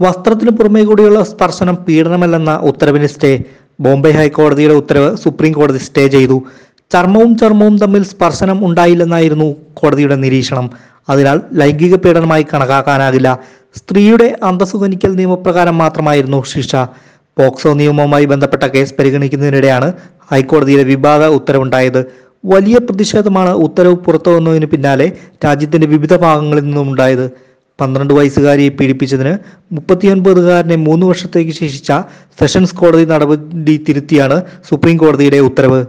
വസ്ത്രത്തിനു പുറമേ കൂടിയുള്ള സ്പർശനം പീഡനമല്ലെന്ന ഉത്തരവിന് സ്റ്റേ. ബോംബെ ഹൈക്കോടതിയുടെ ഉത്തരവ് സുപ്രീം കോടതി സ്റ്റേ ചെയ്തു. ചർമ്മവും ചർമ്മവും തമ്മിൽ സ്പർശനം ഉണ്ടായില്ലെന്നായിരുന്നു കോടതിയുടെ നിരീക്ഷണം. അതിനാൽ ലൈംഗിക പീഡനമായി കണക്കാക്കാനാകില്ല. സ്ത്രീയുടെ അന്തസ്സു ഹനിക്കൽ നിയമപ്രകാരം മാത്രമായിരുന്നു ശിക്ഷ. പോക്സോ നിയമവുമായി ബന്ധപ്പെട്ട കേസ് പരിഗണിക്കുന്നതിനിടെയാണ് ഹൈക്കോടതിയുടെ വിവാദ ഉത്തരവുണ്ടായത്. വലിയ പ്രതിഷേധമാണ് ഉത്തരവ് പുറത്തു വന്നതിന് പിന്നാലെ രാജ്യത്തിന്റെ വിവിധ ഭാഗങ്ങളിൽ നിന്നും ഉണ്ടായത് പന്ത്രണ്ട് വയസ്സുകാരിയെ പീഡിപ്പിച്ചതിന് മുപ്പത്തിയൊൻപതുകാരനെ മൂന്ന് വർഷത്തേക്ക് ശേഷിച്ച സെഷൻസ് കോടതി നടപടി തിരുത്തിയാണ് സുപ്രീം കോടതിയുടെ ഉത്തരവ്.